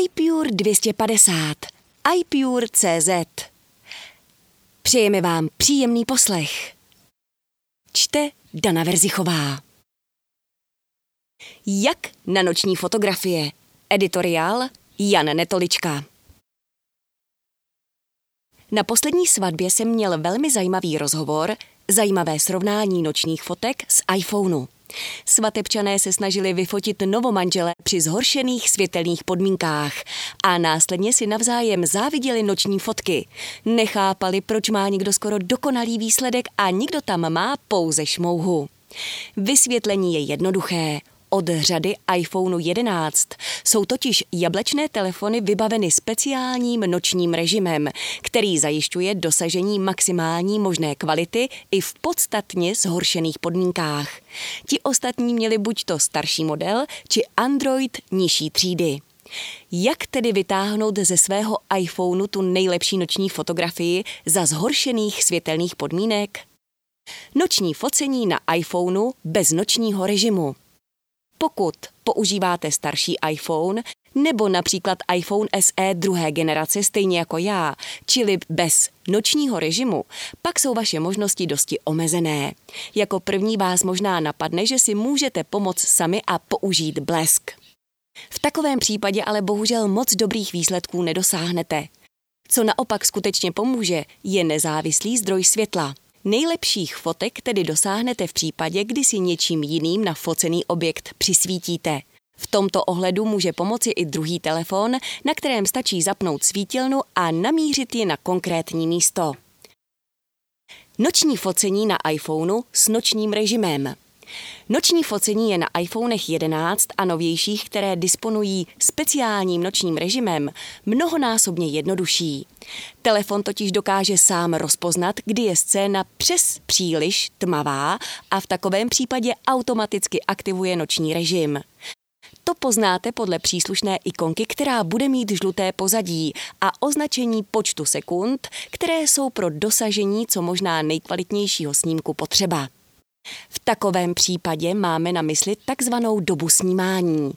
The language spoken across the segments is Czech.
iPure 250, iPure CZ. Přejeme vám příjemný poslech. Čte Dana Verzichová. Jak na noční fotografie? Editoriál Jan Netolička. Na poslední svatbě jsem měl velmi zajímavý rozhovor, zajímavé srovnání nočních fotek z iPhoneu. Svatebčané se snažili vyfotit novomanžele při zhoršených světelných podmínkách a následně si navzájem záviděli noční fotky. Nechápali, proč má někdo skoro dokonalý výsledek a nikdo tam má pouze šmouhu. Vysvětlení je jednoduché od řady iPhoneu 11. Jsou totiž jablečné telefony vybaveny speciálním nočním režimem, který zajišťuje dosažení maximální možné kvality i v podstatně zhoršených podmínkách. Ti ostatní měli buď to starší model, či Android nižší třídy. Jak tedy vytáhnout ze svého iPhoneu tu nejlepší noční fotografii za zhoršených světelných podmínek? Noční focení na iPhoneu bez nočního režimu. Pokud používáte starší iPhone nebo například iPhone SE druhé generace stejně jako já, čili bez nočního režimu, pak jsou vaše možnosti dosti omezené. Jako první vás možná napadne, že si můžete pomoct sami a použít blesk. V takovém případě ale bohužel moc dobrých výsledků nedosáhnete. Co naopak skutečně pomůže, je nezávislý zdroj světla. Nejlepších fotek tedy dosáhnete v případě, kdy si něčím jiným na focený objekt přisvítíte. V tomto ohledu může pomoci i druhý telefon, na kterém stačí zapnout svítilnu a namířit ji na konkrétní místo. Noční focení na iPhoneu s nočním režimem. Noční focení je na iPhonech 11 a novějších, které disponují speciálním nočním režimem, mnohonásobně jednodušší. Telefon totiž dokáže sám rozpoznat, kdy je scéna přes příliš tmavá a v takovém případě automaticky aktivuje noční režim. To poznáte podle příslušné ikonky, která bude mít žluté pozadí a označení počtu sekund, které jsou pro dosažení co možná nejkvalitnějšího snímku potřeba. V takovém případě máme na mysli takzvanou dobu snímání.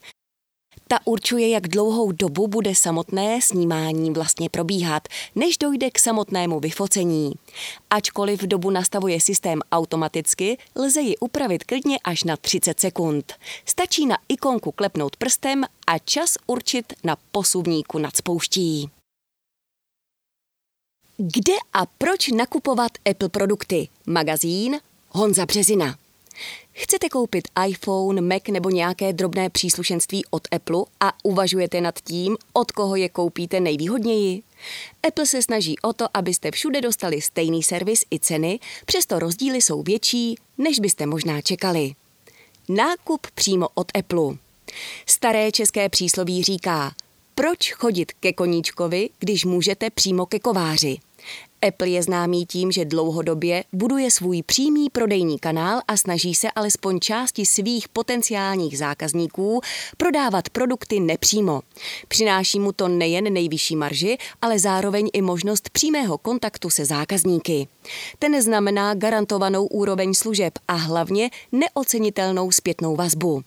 Ta určuje, jak dlouhou dobu bude samotné snímání vlastně probíhat, než dojde k samotnému vyfocení. Ačkoliv dobu nastavuje systém automaticky, lze ji upravit klidně až na 30 sekund. Stačí na ikonku klepnout prstem a čas určit na posuvníku nad spouští. Kde a proč nakupovat Apple produkty? Magazín Honza Březina. Chcete koupit iPhone, Mac nebo nějaké drobné příslušenství od Apple a uvažujete nad tím, od koho je koupíte nejvýhodněji? Apple se snaží o to, abyste všude dostali stejný servis i ceny, přesto rozdíly jsou větší, než byste možná čekali. Nákup přímo od Apple. Staré české přísloví říká, proč chodit ke koníčkovi, když můžete přímo ke kováři? Apple je známý tím, že dlouhodobě buduje svůj přímý prodejní kanál a snaží se alespoň části svých potenciálních zákazníků prodávat produkty nepřímo. Přináší mu to nejen nejvyšší marži, ale zároveň i možnost přímého kontaktu se zákazníky. Ten znamená garantovanou úroveň služeb a hlavně neocenitelnou zpětnou vazbu.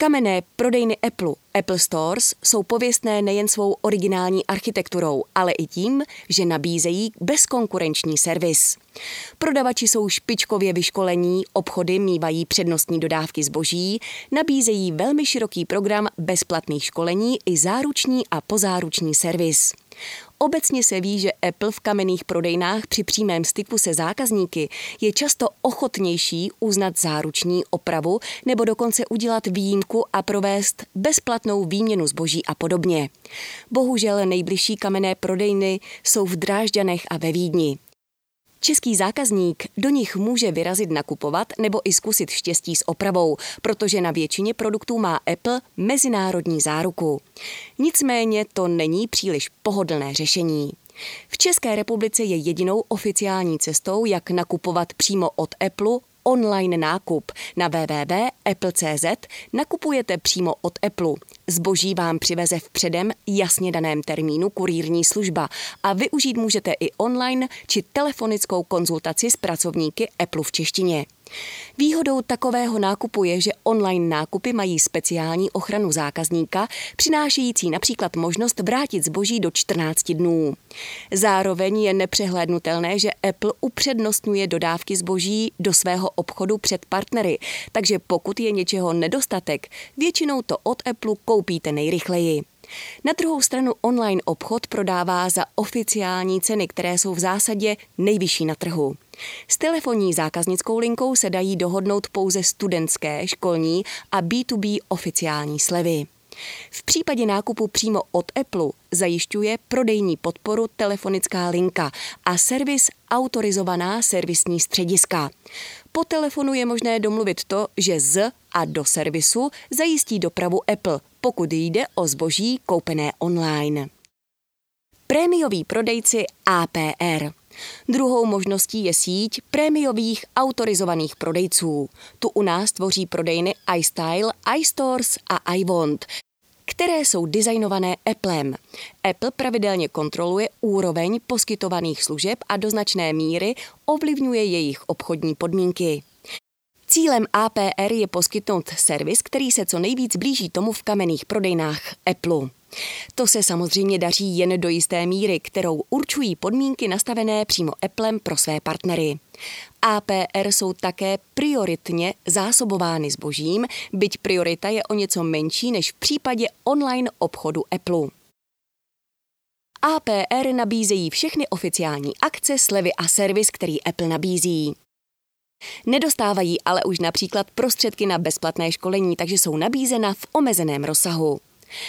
Kamenné prodejny Apple, Apple Stores, jsou pověstné nejen svou originální architekturou, ale i tím, že nabízejí bezkonkurenční servis. Prodavači jsou špičkově vyškolení, obchody mývají přednostní dodávky zboží, nabízejí velmi široký program bezplatných školení i záruční a pozáruční servis. Obecně se ví, že Apple v kamenných prodejnách při přímém styku se zákazníky je často ochotnější uznat záruční opravu nebo dokonce udělat výjimku a provést bezplatnou výměnu zboží a podobně. Bohužel nejbližší kamenné prodejny jsou v Drážďanech a ve Vídni. Český zákazník do nich může vyrazit nakupovat nebo i zkusit štěstí s opravou, protože na většině produktů má Apple mezinárodní záruku. Nicméně to není příliš pohodlné řešení. V České republice je jedinou oficiální cestou, jak nakupovat přímo od Apple online nákup. Na www.apple.cz nakupujete přímo od Apple. Zboží vám přiveze v předem jasně daném termínu kurírní služba a využít můžete i online či telefonickou konzultaci s pracovníky Apple v češtině. Výhodou takového nákupu je, že online nákupy mají speciální ochranu zákazníka, přinášející například možnost vrátit zboží do 14 dnů. Zároveň je nepřehlédnutelné, že Apple upřednostňuje dodávky zboží do svého obchodu před partnery, takže pokud je něčeho nedostatek, většinou to od Apple koupíte nejrychleji. Na druhou stranu online obchod prodává za oficiální ceny, které jsou v zásadě nejvyšší na trhu. S telefonní zákaznickou linkou se dají dohodnout pouze studentské, školní a B2B oficiální slevy. V případě nákupu přímo od Apple zajišťuje prodejní podporu telefonická linka a servis autorizovaná servisní střediska. Po telefonu je možné domluvit to, že z a do servisu zajistí dopravu Apple, pokud jde o zboží koupené online. Prémiový prodejci APR. Druhou možností je síť prémiových autorizovaných prodejců. Tu u nás tvoří prodejny iStyle, iStores a iWant, které jsou designované Applem. Apple pravidelně kontroluje úroveň poskytovaných služeb a do značné míry ovlivňuje jejich obchodní podmínky. Cílem APR je poskytnout servis, který se co nejvíc blíží tomu v kamenných prodejnách Apple. To se samozřejmě daří jen do jisté míry, kterou určují podmínky nastavené přímo Applem pro své partnery. APR jsou také prioritně zásobovány zbožím, byť priorita je o něco menší než v případě online obchodu Apple. APR nabízejí všechny oficiální akce, slevy a servis, který Apple nabízí. Nedostávají ale už například prostředky na bezplatné školení, takže jsou nabízena v omezeném rozsahu.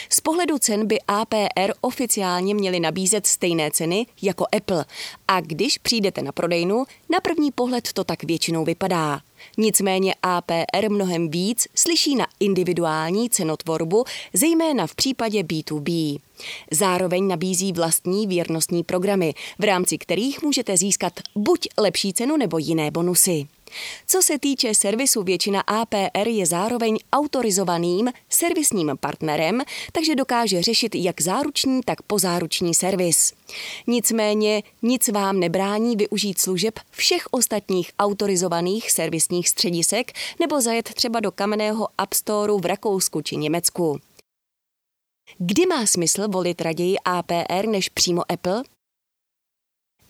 Z pohledu cen by APR oficiálně měly nabízet stejné ceny jako Apple a když přijdete na prodejnu, na první pohled to tak většinou vypadá. Nicméně APR mnohem víc slyší na individuální cenotvorbu, zejména v případě B2B. Zároveň nabízí vlastní věrnostní programy, v rámci kterých můžete získat buď lepší cenu nebo jiné bonusy. Co se týče servisu, většina APR je zároveň autorizovaným servisním partnerem, takže dokáže řešit jak záruční, tak pozáruční servis. Nicméně nic vám nebrání využít služeb všech ostatních autorizovaných servisních středisek nebo zajet třeba do kamenného App Store v Rakousku či Německu. Kdy má smysl volit raději APR než přímo Apple?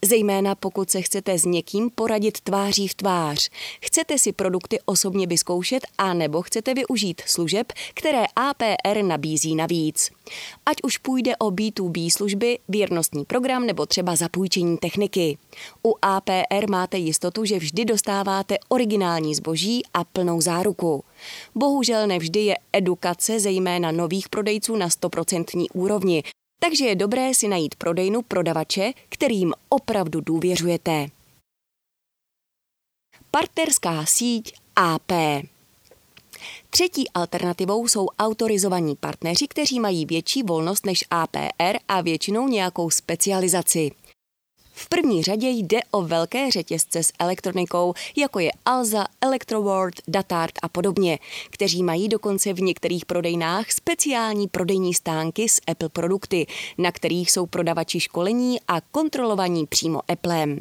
Zejména pokud se chcete s někým poradit tváří v tvář, chcete si produkty osobně vyzkoušet a nebo chcete využít služeb, které APR nabízí navíc. Ať už půjde o B2B služby, věrnostní program nebo třeba zapůjčení techniky. U APR máte jistotu, že vždy dostáváte originální zboží a plnou záruku. Bohužel nevždy je edukace zejména nových prodejců na 100% úrovni, takže je dobré si najít prodejnu prodavače, kterým opravdu důvěřujete. Partnerská síť AP Třetí alternativou jsou autorizovaní partneři, kteří mají větší volnost než APR a většinou nějakou specializaci. V první řadě jde o velké řetězce s elektronikou, jako je Alza, Electroworld, Datart a podobně, kteří mají dokonce v některých prodejnách speciální prodejní stánky s Apple produkty, na kterých jsou prodavači školení a kontrolovaní přímo Applem.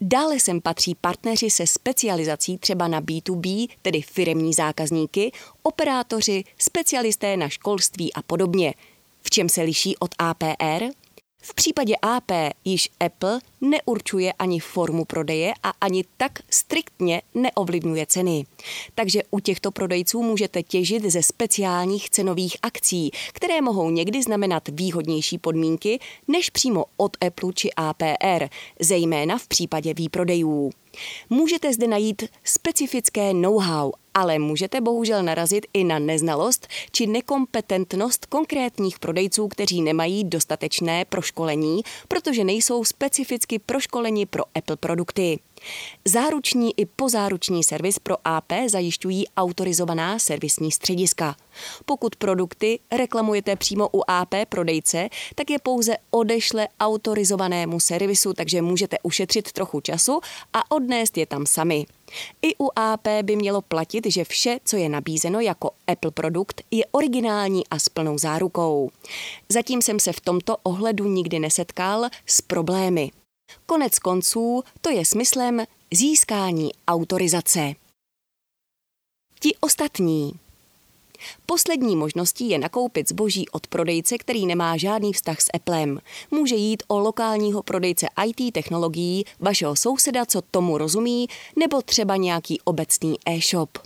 Dále sem patří partneři se specializací třeba na B2B, tedy firemní zákazníky, operátoři, specialisté na školství a podobně. V čem se liší od APR? V případě AP již Apple neurčuje ani formu prodeje a ani tak striktně neovlivňuje ceny. Takže u těchto prodejců můžete těžit ze speciálních cenových akcí, které mohou někdy znamenat výhodnější podmínky než přímo od Apple či APR, zejména v případě výprodejů. Můžete zde najít specifické know-how ale můžete bohužel narazit i na neznalost či nekompetentnost konkrétních prodejců, kteří nemají dostatečné proškolení, protože nejsou specificky proškoleni pro Apple produkty. Záruční i pozáruční servis pro AP zajišťují autorizovaná servisní střediska. Pokud produkty reklamujete přímo u AP prodejce, tak je pouze odešle autorizovanému servisu, takže můžete ušetřit trochu času a odnést je tam sami. I u AP by mělo platit, že vše, co je nabízeno jako Apple produkt, je originální a s plnou zárukou. Zatím jsem se v tomto ohledu nikdy nesetkal s problémy. Konec konců, to je smyslem Získání autorizace. Ti ostatní. Poslední možností je nakoupit zboží od prodejce, který nemá žádný vztah s Applem. Může jít o lokálního prodejce IT technologií, vašeho souseda, co tomu rozumí, nebo třeba nějaký obecný e-shop.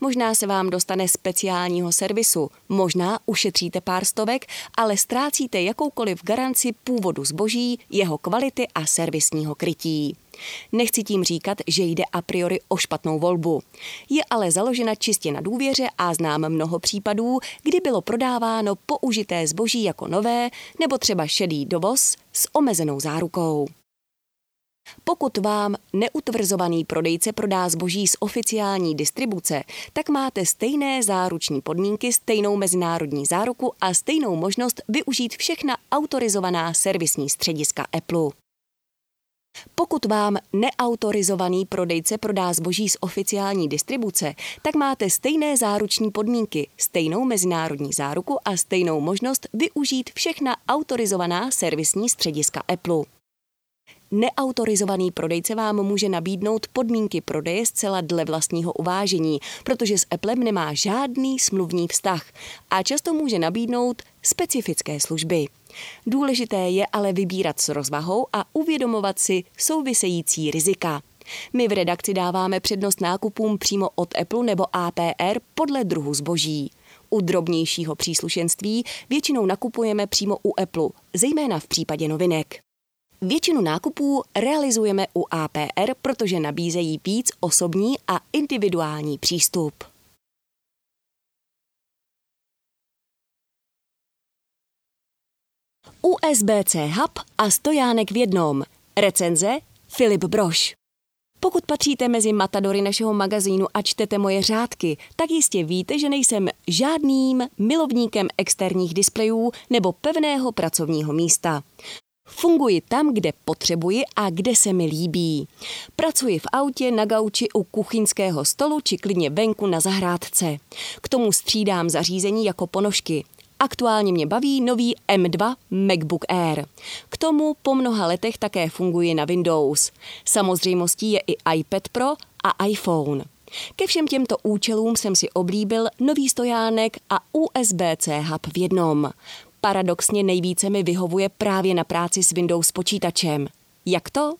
Možná se vám dostane speciálního servisu, možná ušetříte pár stovek, ale ztrácíte jakoukoliv garanci původu zboží, jeho kvality a servisního krytí. Nechci tím říkat, že jde a priori o špatnou volbu. Je ale založena čistě na důvěře a znám mnoho případů, kdy bylo prodáváno použité zboží jako nové nebo třeba šedý dovoz s omezenou zárukou. Pokud vám neutvrzovaný prodejce prodá zboží z oficiální distribuce, tak máte stejné záruční podmínky, stejnou mezinárodní záruku a stejnou možnost využít všechna autorizovaná servisní střediska Apple. Pokud vám neautorizovaný prodejce prodá zboží z oficiální distribuce, tak máte stejné záruční podmínky, stejnou mezinárodní záruku a stejnou možnost využít všechna autorizovaná servisní střediska Apple. Neautorizovaný prodejce vám může nabídnout podmínky prodeje zcela dle vlastního uvážení, protože s Applem nemá žádný smluvní vztah a často může nabídnout specifické služby. Důležité je ale vybírat s rozvahou a uvědomovat si související rizika. My v redakci dáváme přednost nákupům přímo od Apple nebo APR podle druhu zboží. U drobnějšího příslušenství většinou nakupujeme přímo u Apple, zejména v případě novinek. Většinu nákupů realizujeme u APR, protože nabízejí víc osobní a individuální přístup. USB-C hub a stojánek v jednom. Recenze Filip Broš. Pokud patříte mezi matadory našeho magazínu a čtete moje řádky, tak jistě víte, že nejsem žádným milovníkem externích displejů nebo pevného pracovního místa. Funguji tam, kde potřebuji a kde se mi líbí. Pracuji v autě, na gauči, u kuchyňského stolu či klidně venku na zahrádce. K tomu střídám zařízení jako ponožky. Aktuálně mě baví nový M2 MacBook Air. K tomu po mnoha letech také funguje na Windows. Samozřejmostí je i iPad Pro a iPhone. Ke všem těmto účelům jsem si oblíbil nový stojánek a USB-C hub v jednom. Paradoxně nejvíce mi vyhovuje právě na práci s Windows počítačem. Jak to?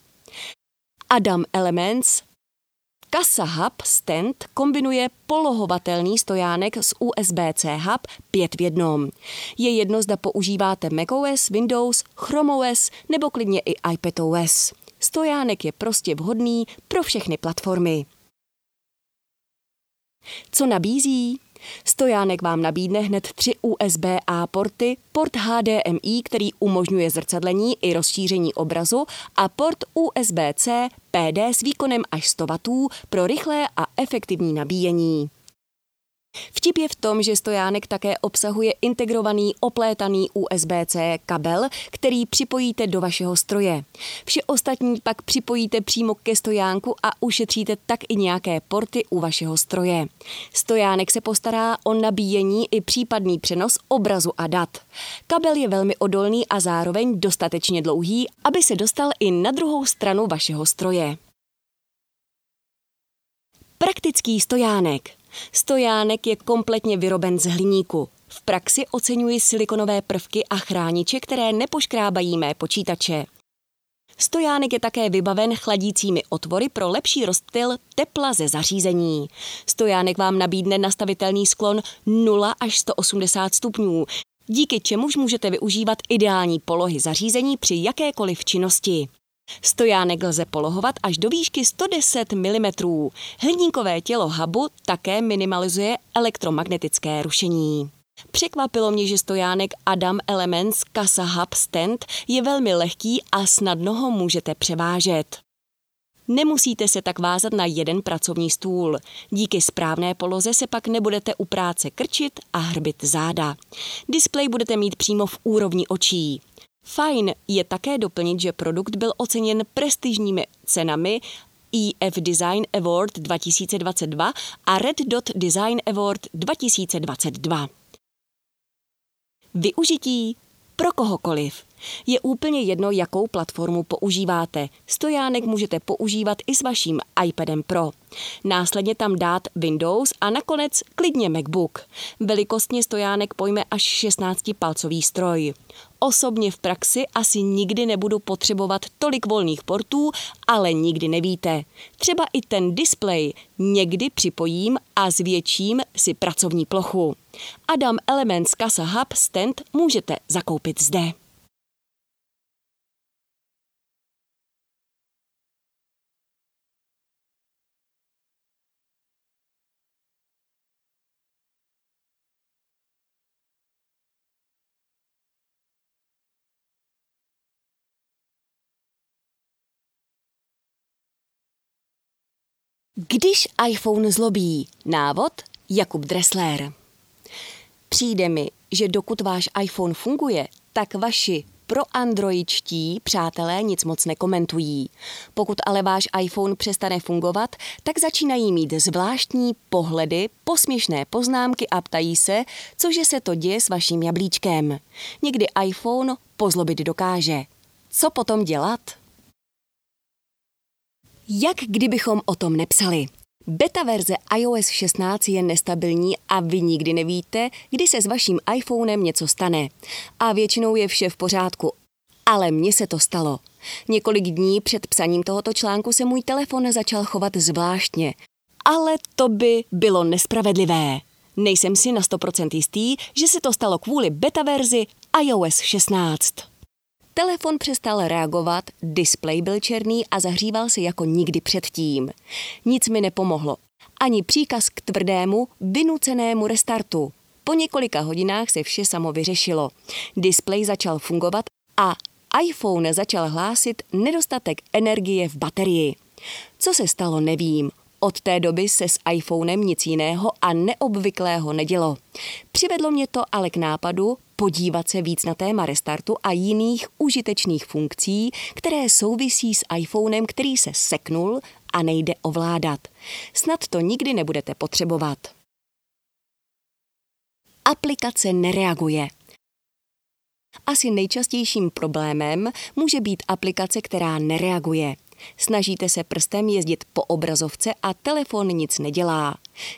Adam Elements Kasa Hub Stand kombinuje polohovatelný stojánek s USB-C Hub 5 v jednom. Je jedno, zda používáte macOS, Windows, Chrome OS nebo klidně i iPadOS. Stojánek je prostě vhodný pro všechny platformy. Co nabízí? Stojánek vám nabídne hned tři USB-A porty, port HDMI, který umožňuje zrcadlení i rozšíření obrazu a port USB-C PD s výkonem až 100 W pro rychlé a efektivní nabíjení. Vtip je v tom, že stojánek také obsahuje integrovaný oplétaný USB-C kabel, který připojíte do vašeho stroje. Vše ostatní pak připojíte přímo ke stojánku a ušetříte tak i nějaké porty u vašeho stroje. Stojánek se postará o nabíjení i případný přenos obrazu a dat. Kabel je velmi odolný a zároveň dostatečně dlouhý, aby se dostal i na druhou stranu vašeho stroje. Praktický stojánek – Stojánek je kompletně vyroben z hliníku. V praxi oceňuji silikonové prvky a chrániče, které nepoškrábají mé počítače. Stojánek je také vybaven chladícími otvory pro lepší rozptyl tepla ze zařízení. Stojánek vám nabídne nastavitelný sklon 0 až 180 stupňů, díky čemuž můžete využívat ideální polohy zařízení při jakékoliv činnosti. Stojánek lze polohovat až do výšky 110 mm. Hliníkové tělo hubu také minimalizuje elektromagnetické rušení. Překvapilo mě, že stojánek Adam Elements Casa Hub Stand je velmi lehký a snadno ho můžete převážet. Nemusíte se tak vázat na jeden pracovní stůl. Díky správné poloze se pak nebudete u práce krčit a hrbit záda. Displej budete mít přímo v úrovni očí. Fajn je také doplnit, že produkt byl oceněn prestižními cenami EF Design Award 2022 a Red Dot Design Award 2022. Využití pro kohokoliv. Je úplně jedno, jakou platformu používáte. Stojánek můžete používat i s vaším iPadem Pro. Následně tam dát Windows a nakonec klidně MacBook. Velikostně stojánek pojme až 16-palcový stroj. Osobně v praxi asi nikdy nebudu potřebovat tolik volných portů, ale nikdy nevíte. Třeba i ten display někdy připojím a zvětším si pracovní plochu. Adam Elements Casa Hub Stand můžete zakoupit zde. Když iPhone zlobí. Návod Jakub Dressler. Přijde mi, že dokud váš iPhone funguje, tak vaši pro androidští přátelé nic moc nekomentují. Pokud ale váš iPhone přestane fungovat, tak začínají mít zvláštní pohledy, posměšné poznámky a ptají se, cože se to děje s vaším jablíčkem. Někdy iPhone pozlobit dokáže. Co potom dělat? Jak kdybychom o tom nepsali? Beta verze iOS 16 je nestabilní a vy nikdy nevíte, kdy se s vaším iPhonem něco stane. A většinou je vše v pořádku. Ale mně se to stalo. Několik dní před psaním tohoto článku se můj telefon začal chovat zvláštně. Ale to by bylo nespravedlivé. Nejsem si na 100% jistý, že se to stalo kvůli beta verzi iOS 16. Telefon přestal reagovat, displej byl černý a zahříval se jako nikdy předtím. Nic mi nepomohlo. Ani příkaz k tvrdému, vynucenému restartu. Po několika hodinách se vše samo vyřešilo. Displej začal fungovat a iPhone začal hlásit nedostatek energie v baterii. Co se stalo, nevím. Od té doby se s iPhonem nic jiného a neobvyklého nedělo. Přivedlo mě to ale k nápadu podívat se víc na téma restartu a jiných užitečných funkcí, které souvisí s iPhonem, který se seknul a nejde ovládat. Snad to nikdy nebudete potřebovat. Aplikace nereaguje. Asi nejčastějším problémem může být aplikace, která nereaguje. Snažíte se prstem jezdit po obrazovce a telefon nic nedělá.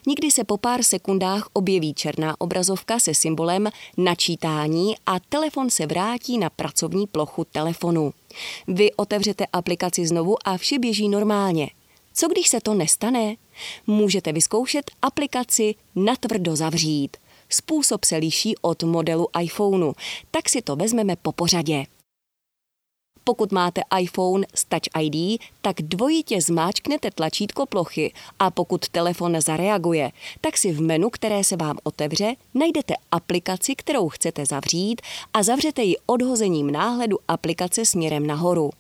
Nikdy se po pár sekundách objeví černá obrazovka se symbolem načítání a telefon se vrátí na pracovní plochu telefonu. Vy otevřete aplikaci znovu a vše běží normálně. Co když se to nestane? Můžete vyzkoušet aplikaci natvrdo zavřít. Způsob se liší od modelu iPhoneu, tak si to vezmeme po pořadě. Pokud máte iPhone s Touch ID, tak dvojitě zmáčknete tlačítko plochy a pokud telefon zareaguje, tak si v menu, které se vám otevře, najdete aplikaci, kterou chcete zavřít a zavřete ji odhozením náhledu aplikace směrem nahoru.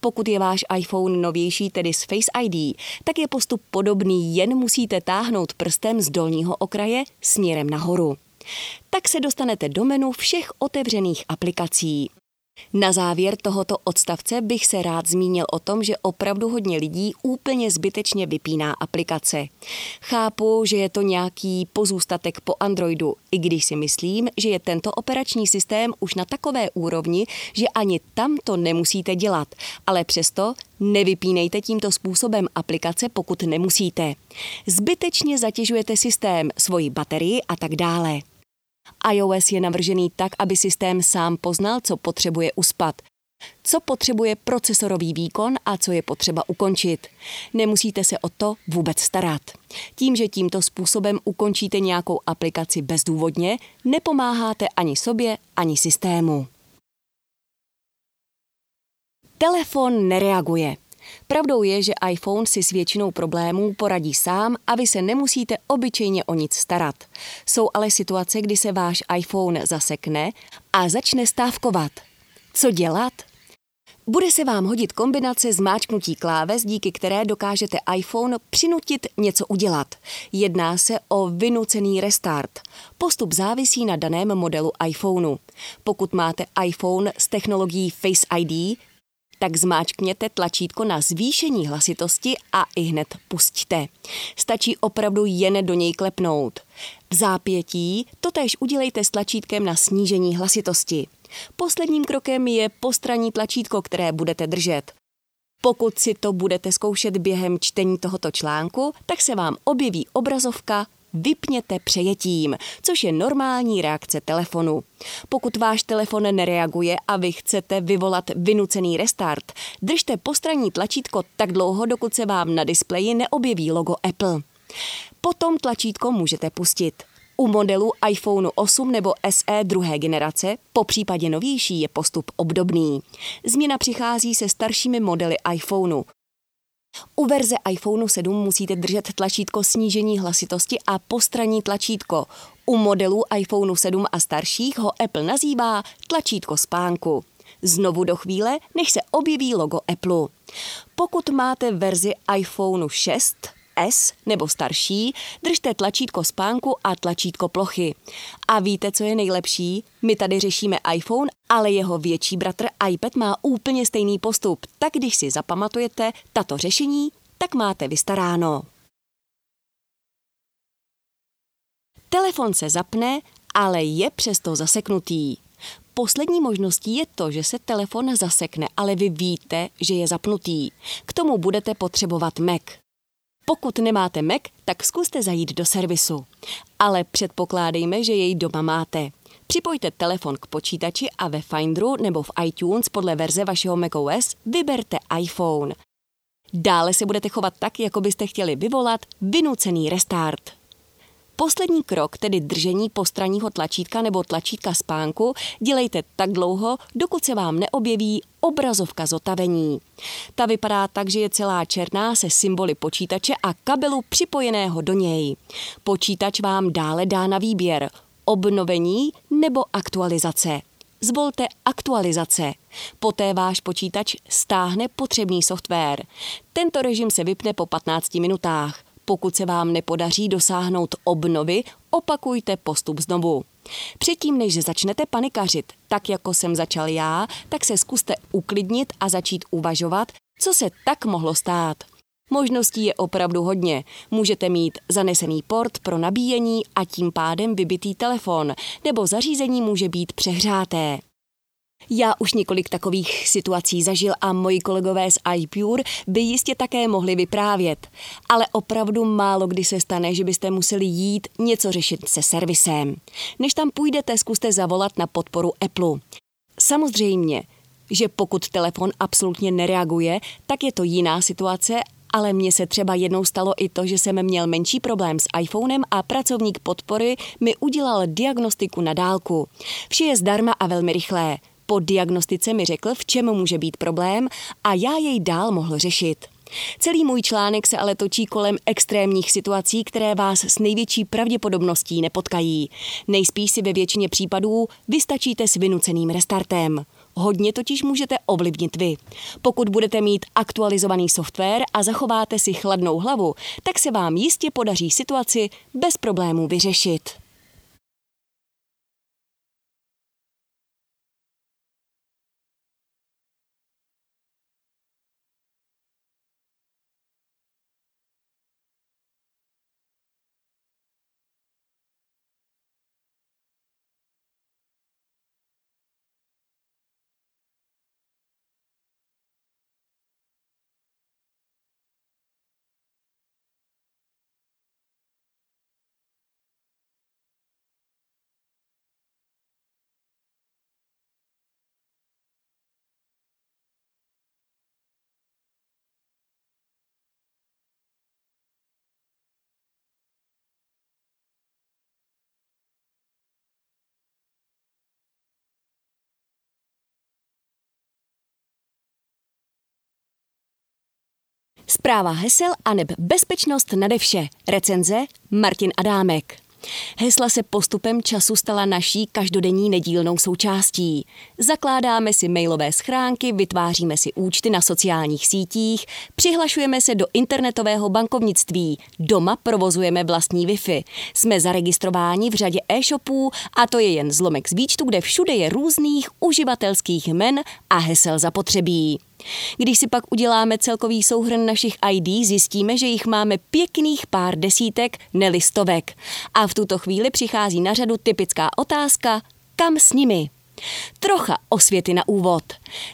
Pokud je váš iPhone novější, tedy s Face ID, tak je postup podobný, jen musíte táhnout prstem z dolního okraje směrem nahoru. Tak se dostanete do menu všech otevřených aplikací. Na závěr tohoto odstavce bych se rád zmínil o tom, že opravdu hodně lidí úplně zbytečně vypíná aplikace. Chápu, že je to nějaký pozůstatek po Androidu, i když si myslím, že je tento operační systém už na takové úrovni, že ani tam to nemusíte dělat, ale přesto nevypínejte tímto způsobem aplikace, pokud nemusíte. Zbytečně zatěžujete systém, svoji baterii a tak dále iOS je navržený tak, aby systém sám poznal, co potřebuje uspat. Co potřebuje procesorový výkon a co je potřeba ukončit. Nemusíte se o to vůbec starat. Tím, že tímto způsobem ukončíte nějakou aplikaci bezdůvodně, nepomáháte ani sobě, ani systému. Telefon nereaguje. Pravdou je, že iPhone si s většinou problémů poradí sám a vy se nemusíte obyčejně o nic starat. Jsou ale situace, kdy se váš iPhone zasekne a začne stávkovat. Co dělat? Bude se vám hodit kombinace zmáčknutí kláves, díky které dokážete iPhone přinutit něco udělat. Jedná se o vynucený restart. Postup závisí na daném modelu iPhoneu. Pokud máte iPhone s technologií Face ID, tak zmáčkněte tlačítko na zvýšení hlasitosti a i hned pusťte. Stačí opravdu jen do něj klepnout. V zápětí totéž udělejte s tlačítkem na snížení hlasitosti. Posledním krokem je postranní tlačítko, které budete držet. Pokud si to budete zkoušet během čtení tohoto článku, tak se vám objeví obrazovka vypněte přejetím, což je normální reakce telefonu. Pokud váš telefon nereaguje a vy chcete vyvolat vynucený restart, držte postranní tlačítko tak dlouho, dokud se vám na displeji neobjeví logo Apple. Potom tlačítko můžete pustit. U modelu iPhone 8 nebo SE druhé generace, po případě novější, je postup obdobný. Změna přichází se staršími modely iPhoneu. U verze iPhone 7 musíte držet tlačítko snížení hlasitosti a postranní tlačítko. U modelů iPhone 7 a starších ho Apple nazývá tlačítko spánku. Znovu do chvíle, než se objeví logo Apple. Pokud máte verzi iPhone 6, s nebo starší, držte tlačítko spánku a tlačítko plochy. A víte, co je nejlepší? My tady řešíme iPhone, ale jeho větší bratr iPad má úplně stejný postup. Tak když si zapamatujete tato řešení, tak máte vystaráno. Telefon se zapne, ale je přesto zaseknutý. Poslední možností je to, že se telefon zasekne, ale vy víte, že je zapnutý. K tomu budete potřebovat Mac. Pokud nemáte Mac, tak zkuste zajít do servisu. Ale předpokládejme, že jej doma máte. Připojte telefon k počítači a ve Finderu nebo v iTunes podle verze vašeho macOS vyberte iPhone. Dále se budete chovat tak, jako byste chtěli vyvolat vynucený restart. Poslední krok, tedy držení postranního tlačítka nebo tlačítka spánku, dělejte tak dlouho, dokud se vám neobjeví obrazovka zotavení. Ta vypadá tak, že je celá černá se symboly počítače a kabelu připojeného do něj. Počítač vám dále dá na výběr obnovení nebo aktualizace. Zvolte aktualizace. Poté váš počítač stáhne potřebný software. Tento režim se vypne po 15 minutách. Pokud se vám nepodaří dosáhnout obnovy, opakujte postup znovu. Předtím, než začnete panikařit, tak jako jsem začal já, tak se zkuste uklidnit a začít uvažovat, co se tak mohlo stát. Možností je opravdu hodně. Můžete mít zanesený port pro nabíjení a tím pádem vybitý telefon, nebo zařízení může být přehřáté. Já už několik takových situací zažil a moji kolegové z iPure by jistě také mohli vyprávět. Ale opravdu málo kdy se stane, že byste museli jít něco řešit se servisem. Než tam půjdete, zkuste zavolat na podporu Apple. Samozřejmě, že pokud telefon absolutně nereaguje, tak je to jiná situace ale mně se třeba jednou stalo i to, že jsem měl menší problém s iPhonem a pracovník podpory mi udělal diagnostiku na dálku. Vše je zdarma a velmi rychlé. Po diagnostice mi řekl, v čem může být problém a já jej dál mohl řešit. Celý můj článek se ale točí kolem extrémních situací, které vás s největší pravděpodobností nepotkají. Nejspíš si ve většině případů vystačíte s vynuceným restartem. Hodně totiž můžete ovlivnit vy. Pokud budete mít aktualizovaný software a zachováte si chladnou hlavu, tak se vám jistě podaří situaci bez problémů vyřešit. Zpráva hesel a neb bezpečnost nade vše. Recenze Martin Adámek. Hesla se postupem času stala naší každodenní nedílnou součástí. Zakládáme si mailové schránky, vytváříme si účty na sociálních sítích, přihlašujeme se do internetového bankovnictví, doma provozujeme vlastní Wi-Fi. Jsme zaregistrováni v řadě e-shopů a to je jen zlomek z výčtu, kde všude je různých uživatelských men a hesel zapotřebí. Když si pak uděláme celkový souhrn našich ID, zjistíme, že jich máme pěkných pár desítek, nelistovek. A v tuto chvíli přichází na řadu typická otázka, kam s nimi? Trocha osvěty na úvod.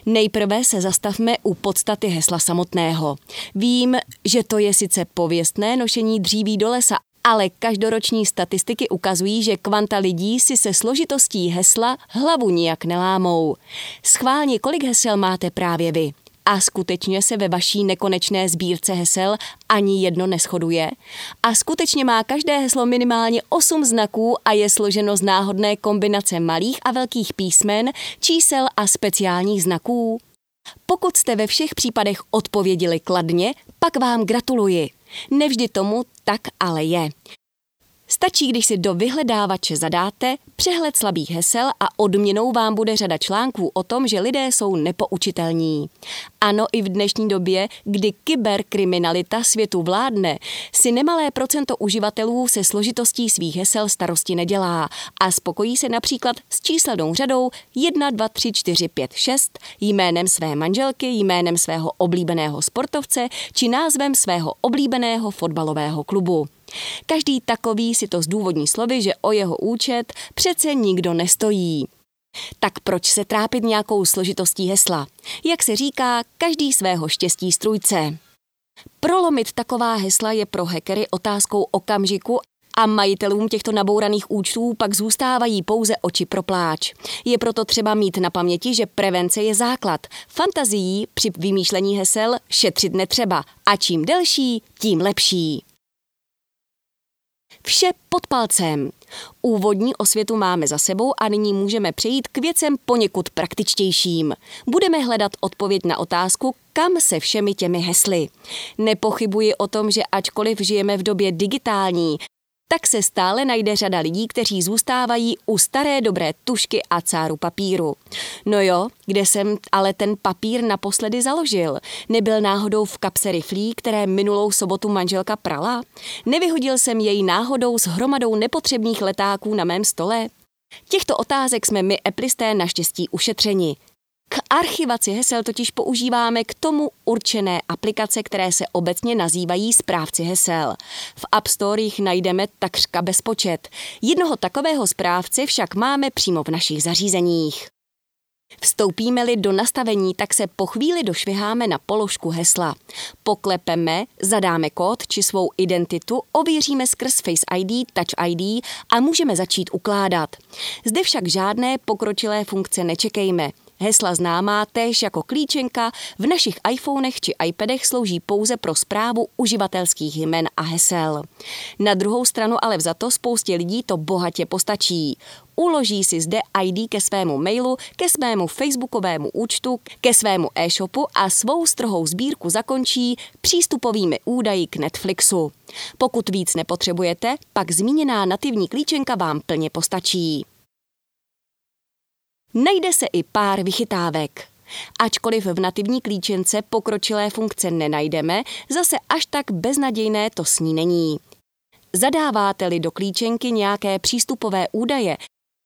Nejprve se zastavme u podstaty hesla samotného. Vím, že to je sice pověstné nošení dříví do lesa, ale každoroční statistiky ukazují, že kvanta lidí si se složitostí hesla hlavu nijak nelámou. Schválně, kolik hesel máte právě vy? A skutečně se ve vaší nekonečné sbírce hesel ani jedno neschoduje? A skutečně má každé heslo minimálně 8 znaků a je složeno z náhodné kombinace malých a velkých písmen, čísel a speciálních znaků? Pokud jste ve všech případech odpověděli kladně, pak vám gratuluji. Nevždy tomu tak ale je. Stačí, když si do vyhledávače zadáte přehled slabých hesel a odměnou vám bude řada článků o tom, že lidé jsou nepoučitelní. Ano, i v dnešní době, kdy kyberkriminalita světu vládne, si nemalé procento uživatelů se složitostí svých hesel starosti nedělá a spokojí se například s číselnou řadou 1, 2, 3, 4, 5, 6, jménem své manželky, jménem svého oblíbeného sportovce či názvem svého oblíbeného fotbalového klubu. Každý takový si to zdůvodní slovy, že o jeho účet přece nikdo nestojí. Tak proč se trápit nějakou složitostí hesla? Jak se říká, každý svého štěstí strůjce. Prolomit taková hesla je pro hackery otázkou okamžiku a majitelům těchto nabouraných účtů pak zůstávají pouze oči pro pláč. Je proto třeba mít na paměti, že prevence je základ. Fantazií při vymýšlení hesel šetřit netřeba a čím delší, tím lepší. Vše pod palcem. Úvodní osvětu máme za sebou a nyní můžeme přejít k věcem poněkud praktičtějším. Budeme hledat odpověď na otázku, kam se všemi těmi hesly. Nepochybuji o tom, že ačkoliv žijeme v době digitální, tak se stále najde řada lidí, kteří zůstávají u staré dobré tušky a cáru papíru. No jo, kde jsem ale ten papír naposledy založil? Nebyl náhodou v kapse riflí, které minulou sobotu manželka prala? Nevyhodil jsem jej náhodou s hromadou nepotřebných letáků na mém stole? Těchto otázek jsme my eplisté naštěstí ušetřeni. K archivaci hesel totiž používáme k tomu určené aplikace, které se obecně nazývají správci hesel. V App Store jich najdeme takřka bezpočet. Jednoho takového správce však máme přímo v našich zařízeních. Vstoupíme-li do nastavení, tak se po chvíli došviháme na položku hesla. Poklepeme, zadáme kód či svou identitu, ověříme skrz Face ID, Touch ID a můžeme začít ukládat. Zde však žádné pokročilé funkce nečekejme. Hesla známá též jako klíčenka v našich iPhonech či iPadech slouží pouze pro zprávu uživatelských jmen a hesel. Na druhou stranu ale vzato spoustě lidí to bohatě postačí. Uloží si zde ID ke svému mailu, ke svému facebookovému účtu, ke svému e-shopu a svou strohou sbírku zakončí přístupovými údaji k Netflixu. Pokud víc nepotřebujete, pak zmíněná nativní klíčenka vám plně postačí. Najde se i pár vychytávek. Ačkoliv v nativní klíčence pokročilé funkce nenajdeme, zase až tak beznadějné to s ní není. Zadáváte-li do klíčenky nějaké přístupové údaje,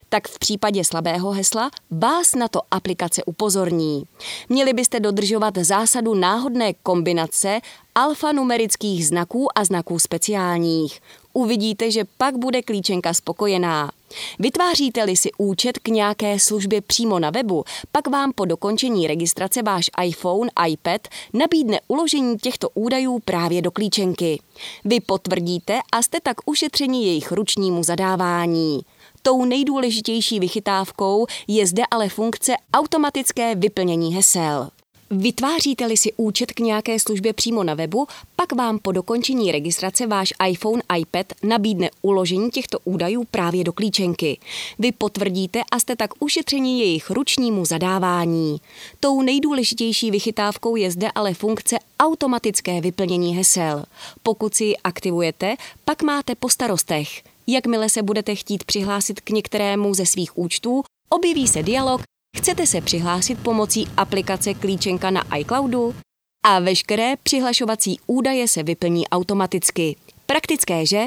tak v případě slabého hesla vás na to aplikace upozorní. Měli byste dodržovat zásadu náhodné kombinace alfanumerických znaků a znaků speciálních. Uvidíte, že pak bude klíčenka spokojená. Vytváříte-li si účet k nějaké službě přímo na webu, pak vám po dokončení registrace váš iPhone, iPad nabídne uložení těchto údajů právě do klíčenky. Vy potvrdíte a jste tak ušetřeni jejich ručnímu zadávání. Tou nejdůležitější vychytávkou je zde ale funkce automatické vyplnění hesel. Vytváříte-li si účet k nějaké službě přímo na webu, pak vám po dokončení registrace váš iPhone, iPad nabídne uložení těchto údajů právě do klíčenky. Vy potvrdíte a jste tak ušetřeni jejich ručnímu zadávání. Tou nejdůležitější vychytávkou je zde ale funkce automatické vyplnění hesel. Pokud si ji aktivujete, pak máte po starostech. Jakmile se budete chtít přihlásit k některému ze svých účtů, objeví se dialog Chcete se přihlásit pomocí aplikace Klíčenka na iCloudu? A veškeré přihlašovací údaje se vyplní automaticky. Praktické, že?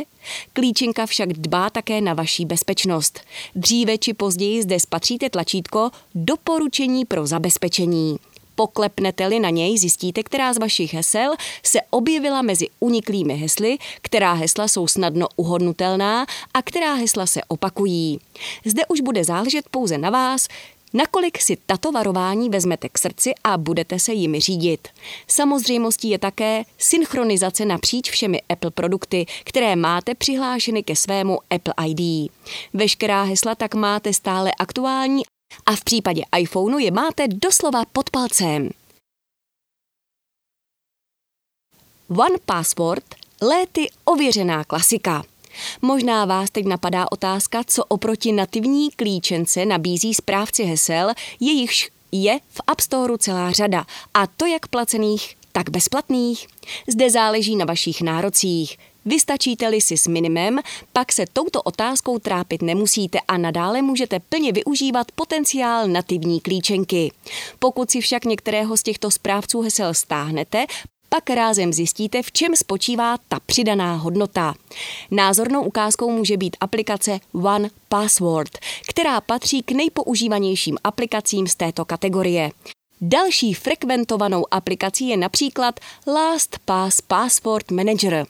Klíčenka však dbá také na vaší bezpečnost. Dříve či později zde spatříte tlačítko Doporučení pro zabezpečení. Poklepnete-li na něj, zjistíte, která z vašich hesel se objevila mezi uniklými hesly, která hesla jsou snadno uhodnutelná a která hesla se opakují. Zde už bude záležet pouze na vás, Nakolik si tato varování vezmete k srdci a budete se jimi řídit. Samozřejmostí je také synchronizace napříč všemi Apple produkty, které máte přihlášeny ke svému Apple ID. Veškerá hesla tak máte stále aktuální a v případě iPhoneu je máte doslova pod palcem. One Password léty ověřená klasika. Možná vás teď napadá otázka, co oproti nativní klíčence nabízí správci hesel, jejichž je v App Storeu celá řada, a to jak placených, tak bezplatných. Zde záleží na vašich nárocích. Vystačíte-li si s minimem, pak se touto otázkou trápit nemusíte a nadále můžete plně využívat potenciál nativní klíčenky. Pokud si však některého z těchto správců hesel stáhnete, pak rázem zjistíte, v čem spočívá ta přidaná hodnota. Názornou ukázkou může být aplikace One Password, která patří k nejpoužívanějším aplikacím z této kategorie. Další frekventovanou aplikací je například LastPass Password Manager.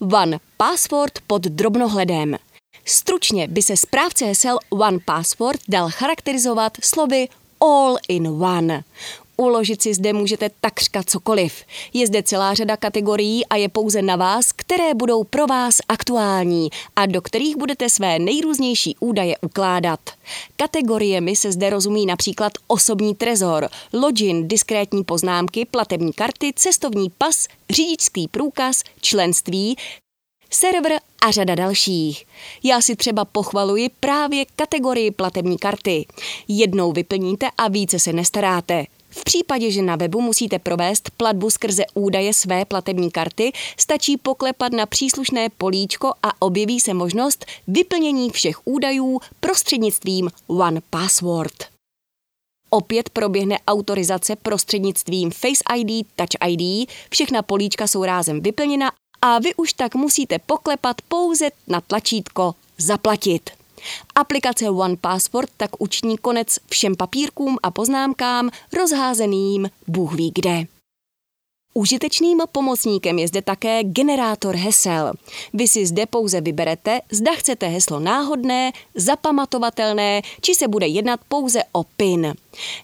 One Password pod drobnohledem. Stručně by se správce hesel One Password dal charakterizovat slovy all in one. Uložit si zde můžete takřka cokoliv. Je zde celá řada kategorií a je pouze na vás, které budou pro vás aktuální a do kterých budete své nejrůznější údaje ukládat. Kategoriemi se zde rozumí například osobní trezor, login, diskrétní poznámky, platební karty, cestovní pas, řidičský průkaz, členství, server a řada dalších. Já si třeba pochvaluji právě kategorii platební karty. Jednou vyplníte a více se nestaráte. V případě, že na webu musíte provést platbu skrze údaje své platební karty, stačí poklepat na příslušné políčko a objeví se možnost vyplnění všech údajů prostřednictvím One Password. Opět proběhne autorizace prostřednictvím Face ID, Touch ID, všechna políčka jsou rázem vyplněna a vy už tak musíte poklepat pouze na tlačítko Zaplatit. Aplikace One Passport tak uční konec všem papírkům a poznámkám rozházeným Bůh ví kde. Užitečným pomocníkem je zde také generátor hesel. Vy si zde pouze vyberete, zda chcete heslo náhodné, zapamatovatelné, či se bude jednat pouze o PIN.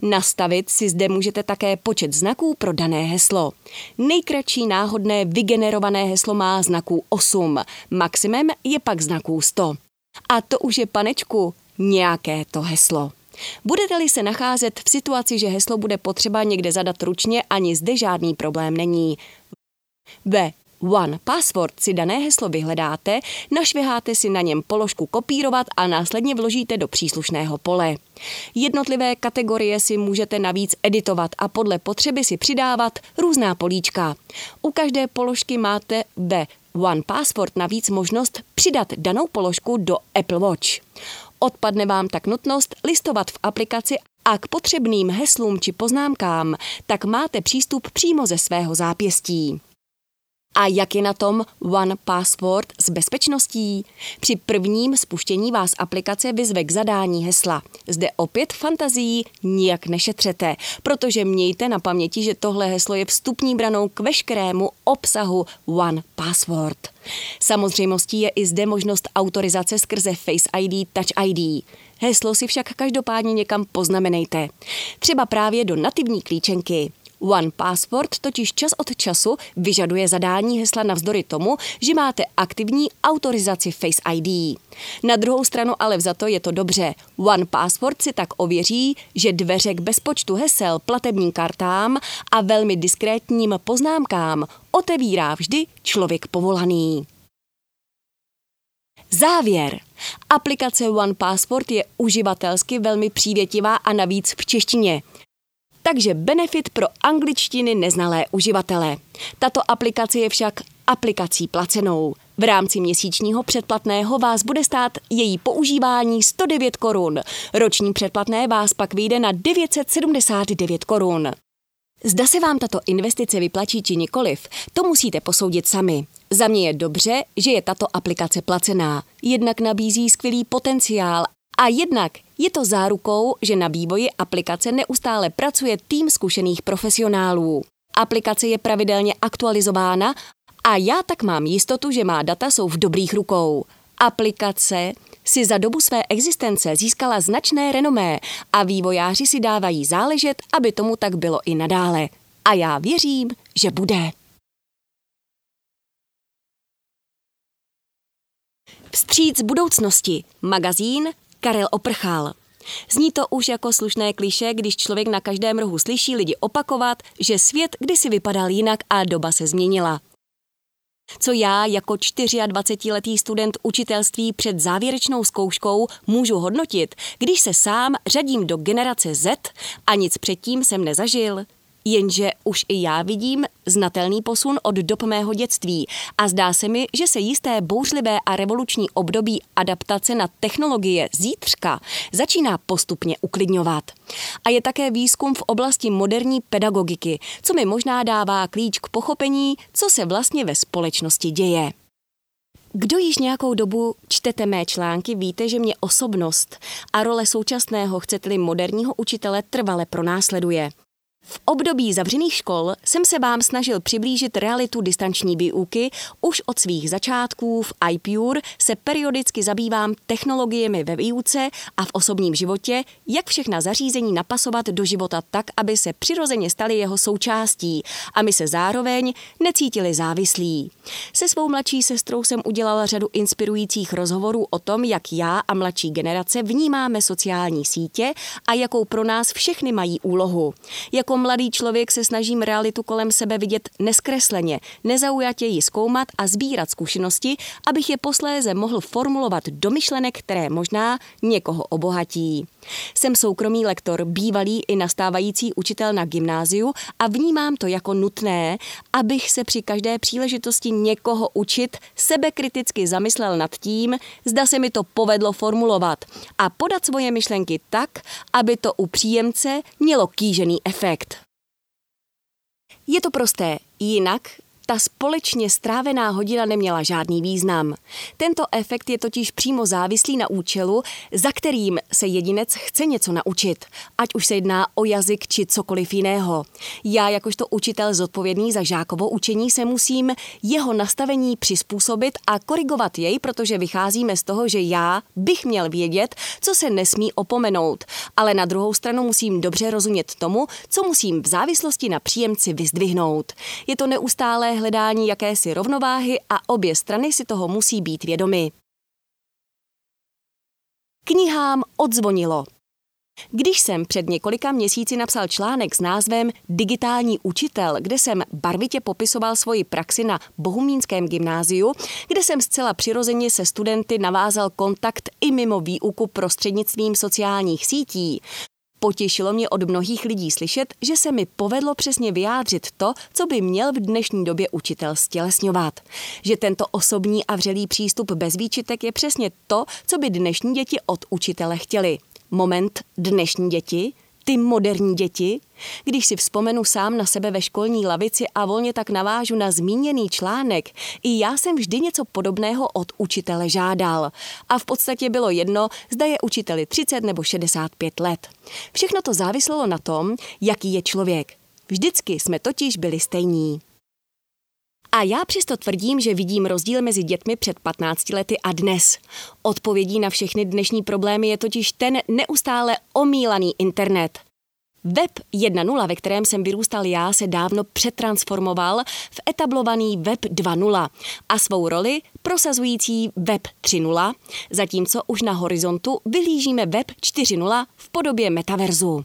Nastavit si zde můžete také počet znaků pro dané heslo. Nejkratší náhodné vygenerované heslo má znaků 8, maximum je pak znaků 100. A to už je, panečku, nějaké to heslo. Budete-li se nacházet v situaci, že heslo bude potřeba někde zadat ručně, ani zde žádný problém není. Ve One Password si dané heslo vyhledáte, našviháte si na něm položku kopírovat a následně vložíte do příslušného pole. Jednotlivé kategorie si můžete navíc editovat a podle potřeby si přidávat různá políčka. U každé položky máte ve One Password navíc možnost přidat danou položku do Apple Watch. Odpadne vám tak nutnost listovat v aplikaci a k potřebným heslům či poznámkám, tak máte přístup přímo ze svého zápěstí. A jak je na tom One Password s bezpečností? Při prvním spuštění vás aplikace vyzve k zadání hesla. Zde opět fantazii nijak nešetřete, protože mějte na paměti, že tohle heslo je vstupní branou k veškerému obsahu One Password. Samozřejmostí je i zde možnost autorizace skrze Face ID, Touch ID. Heslo si však každopádně někam poznamenejte. Třeba právě do nativní klíčenky. One Password totiž čas od času vyžaduje zadání hesla navzdory tomu, že máte aktivní autorizaci Face ID. Na druhou stranu ale vzato je to dobře. One Password si tak ověří, že dveře k bezpočtu hesel, platebním kartám a velmi diskrétním poznámkám otevírá vždy člověk povolaný. Závěr. Aplikace One Passport je uživatelsky velmi přívětivá a navíc v češtině takže benefit pro angličtiny neznalé uživatele. Tato aplikace je však aplikací placenou. V rámci měsíčního předplatného vás bude stát její používání 109 korun. Roční předplatné vás pak vyjde na 979 korun. Zda se vám tato investice vyplačí či nikoliv, to musíte posoudit sami. Za mě je dobře, že je tato aplikace placená. Jednak nabízí skvělý potenciál a jednak je to zárukou, že na vývoji aplikace neustále pracuje tým zkušených profesionálů. Aplikace je pravidelně aktualizována a já tak mám jistotu, že má data jsou v dobrých rukou. Aplikace si za dobu své existence získala značné renomé a vývojáři si dávají záležet, aby tomu tak bylo i nadále. A já věřím, že bude. Vstříc budoucnosti. Magazín Karel Oprchal. Zní to už jako slušné kliše, když člověk na každém rohu slyší lidi opakovat, že svět kdysi vypadal jinak a doba se změnila. Co já jako 24-letý student učitelství před závěrečnou zkouškou můžu hodnotit, když se sám řadím do generace Z a nic předtím jsem nezažil? Jenže už i já vidím znatelný posun od dob mého dětství a zdá se mi, že se jisté bouřlivé a revoluční období adaptace na technologie zítřka začíná postupně uklidňovat. A je také výzkum v oblasti moderní pedagogiky, co mi možná dává klíč k pochopení, co se vlastně ve společnosti děje. Kdo již nějakou dobu čtete mé články, víte, že mě osobnost a role současného, chcete-li moderního učitele, trvale pronásleduje. V období zavřených škol jsem se vám snažil přiblížit realitu distanční výuky. Už od svých začátků v iPure se periodicky zabývám technologiemi ve výuce a v osobním životě, jak všechna zařízení napasovat do života tak, aby se přirozeně staly jeho součástí a my se zároveň necítili závislí. Se svou mladší sestrou jsem udělala řadu inspirujících rozhovorů o tom, jak já a mladší generace vnímáme sociální sítě a jakou pro nás všechny mají úlohu. Jako mladý člověk se snažím realitu kolem sebe vidět neskresleně, nezaujatě ji zkoumat a sbírat zkušenosti, abych je posléze mohl formulovat do myšlenek, které možná někoho obohatí. Jsem soukromý lektor, bývalý i nastávající učitel na gymnáziu a vnímám to jako nutné, abych se při každé příležitosti někoho učit sebekriticky zamyslel nad tím, zda se mi to povedlo formulovat a podat svoje myšlenky tak, aby to u příjemce mělo kýžený efekt. Je to prosté, jinak ta společně strávená hodina neměla žádný význam. Tento efekt je totiž přímo závislý na účelu, za kterým se jedinec chce něco naučit, ať už se jedná o jazyk či cokoliv jiného. Já jakožto učitel zodpovědný za žákovo učení se musím jeho nastavení přizpůsobit a korigovat jej, protože vycházíme z toho, že já bych měl vědět, co se nesmí opomenout, ale na druhou stranu musím dobře rozumět tomu, co musím v závislosti na příjemci vyzdvihnout. Je to neustálé hledání jakési rovnováhy a obě strany si toho musí být vědomy. Knihám odzvonilo. Když jsem před několika měsíci napsal článek s názvem Digitální učitel, kde jsem barvitě popisoval svoji praxi na Bohumínském gymnáziu, kde jsem zcela přirozeně se studenty navázal kontakt i mimo výuku prostřednictvím sociálních sítí, Potěšilo mě od mnohých lidí slyšet, že se mi povedlo přesně vyjádřit to, co by měl v dnešní době učitel stělesňovat. Že tento osobní a vřelý přístup bez výčitek je přesně to, co by dnešní děti od učitele chtěli. Moment dnešní děti – ty moderní děti, když si vzpomenu sám na sebe ve školní lavici a volně tak navážu na zmíněný článek, i já jsem vždy něco podobného od učitele žádal. A v podstatě bylo jedno, zda je učiteli 30 nebo 65 let. Všechno to záviselo na tom, jaký je člověk. Vždycky jsme totiž byli stejní. A já přesto tvrdím, že vidím rozdíl mezi dětmi před 15 lety a dnes. Odpovědí na všechny dnešní problémy je totiž ten neustále omílaný internet. Web 1.0, ve kterém jsem vyrůstal já, se dávno přetransformoval v etablovaný Web 2.0 a svou roli prosazující Web 3.0, zatímco už na horizontu vylížíme Web 4.0 v podobě metaverzu.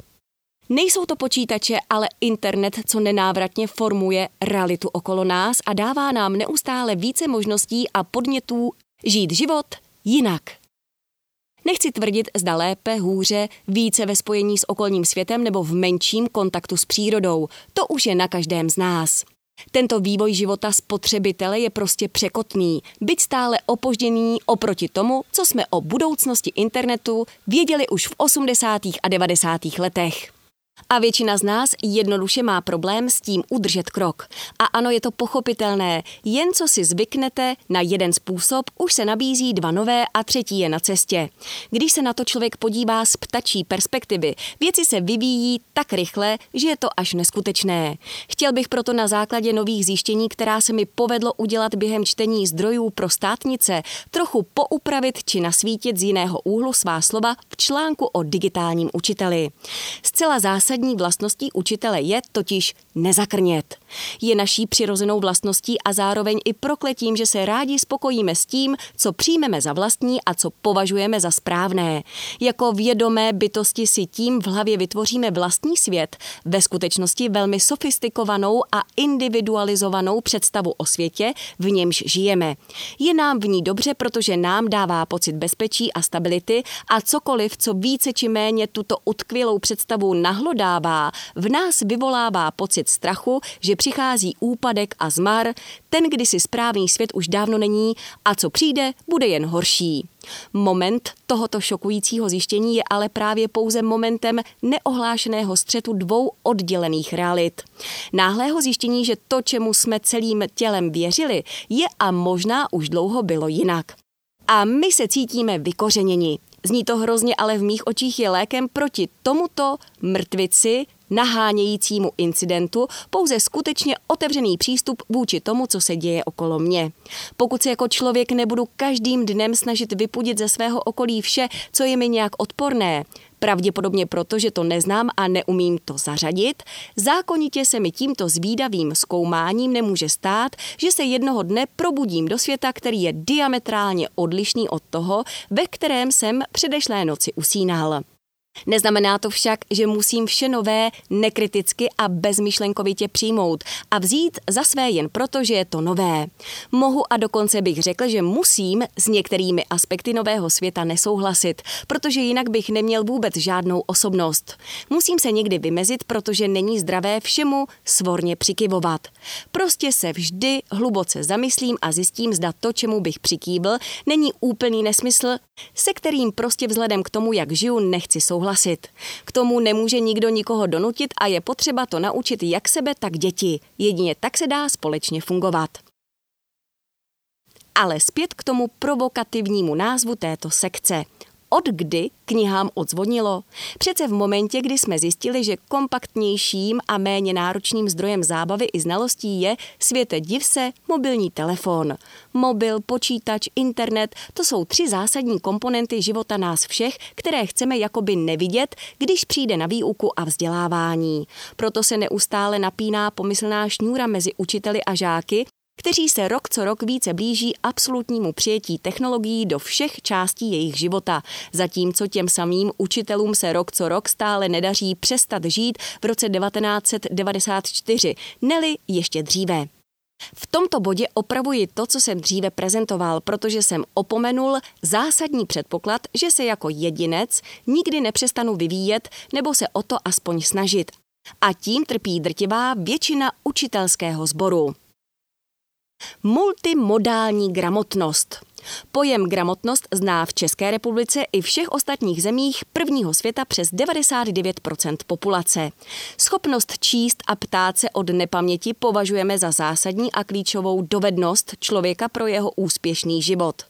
Nejsou to počítače, ale internet, co nenávratně formuje realitu okolo nás a dává nám neustále více možností a podnětů žít život jinak. Nechci tvrdit, zda lépe, hůře, více ve spojení s okolním světem nebo v menším kontaktu s přírodou. To už je na každém z nás. Tento vývoj života spotřebitele je prostě překotný, byť stále opožděný oproti tomu, co jsme o budoucnosti internetu věděli už v 80. a 90. letech. A většina z nás jednoduše má problém s tím udržet krok. A ano, je to pochopitelné, jen co si zvyknete na jeden způsob, už se nabízí dva nové a třetí je na cestě. Když se na to člověk podívá z ptačí perspektivy, věci se vyvíjí tak rychle, že je to až neskutečné. Chtěl bych proto na základě nových zjištění, která se mi povedlo udělat během čtení zdrojů pro státnice, trochu poupravit či nasvítit z jiného úhlu svá slova v článku o digitálním učiteli. Zcela zásadní zásadní vlastností učitele je totiž nezakrnět. Je naší přirozenou vlastností a zároveň i prokletím, že se rádi spokojíme s tím, co přijmeme za vlastní a co považujeme za správné. Jako vědomé bytosti si tím v hlavě vytvoříme vlastní svět, ve skutečnosti velmi sofistikovanou a individualizovanou představu o světě, v němž žijeme. Je nám v ní dobře, protože nám dává pocit bezpečí a stability a cokoliv, co více či méně tuto utkvělou představu nahlodá, vyvolává, v nás vyvolává pocit strachu, že přichází úpadek a zmar, ten kdysi správný svět už dávno není a co přijde, bude jen horší. Moment tohoto šokujícího zjištění je ale právě pouze momentem neohlášeného střetu dvou oddělených realit. Náhlého zjištění, že to, čemu jsme celým tělem věřili, je a možná už dlouho bylo jinak. A my se cítíme vykořeněni. Zní to hrozně, ale v mých očích je lékem proti tomuto mrtvici, nahánějícímu incidentu pouze skutečně otevřený přístup vůči tomu, co se děje okolo mě. Pokud se jako člověk nebudu každým dnem snažit vypudit ze svého okolí vše, co je mi nějak odporné, pravděpodobně proto, že to neznám a neumím to zařadit, zákonitě se mi tímto zvídavým zkoumáním nemůže stát, že se jednoho dne probudím do světa, který je diametrálně odlišný od toho, ve kterém jsem předešlé noci usínal. Neznamená to však, že musím vše nové nekriticky a bezmyšlenkovitě přijmout a vzít za své jen proto, že je to nové. Mohu a dokonce bych řekl, že musím s některými aspekty nového světa nesouhlasit, protože jinak bych neměl vůbec žádnou osobnost. Musím se někdy vymezit, protože není zdravé všemu svorně přikivovat. Prostě se vždy hluboce zamyslím a zjistím, zda to, čemu bych přikývl, není úplný nesmysl, se kterým prostě vzhledem k tomu, jak žiju, nechci souhlasit souhlasit. K tomu nemůže nikdo nikoho donutit a je potřeba to naučit jak sebe, tak děti. Jedině tak se dá společně fungovat. Ale zpět k tomu provokativnímu názvu této sekce od kdy knihám odzvonilo? Přece v momentě, kdy jsme zjistili, že kompaktnějším a méně náročným zdrojem zábavy i znalostí je světe div se mobilní telefon. Mobil, počítač, internet, to jsou tři zásadní komponenty života nás všech, které chceme jakoby nevidět, když přijde na výuku a vzdělávání. Proto se neustále napíná pomyslná šňůra mezi učiteli a žáky, kteří se rok co rok více blíží absolutnímu přijetí technologií do všech částí jejich života, zatímco těm samým učitelům se rok co rok stále nedaří přestat žít v roce 1994, neli ještě dříve. V tomto bodě opravuji to, co jsem dříve prezentoval, protože jsem opomenul zásadní předpoklad, že se jako jedinec nikdy nepřestanu vyvíjet nebo se o to aspoň snažit. A tím trpí drtivá většina učitelského sboru. Multimodální gramotnost. Pojem gramotnost zná v České republice i všech ostatních zemích prvního světa přes 99% populace. Schopnost číst a ptát se od nepaměti považujeme za zásadní a klíčovou dovednost člověka pro jeho úspěšný život.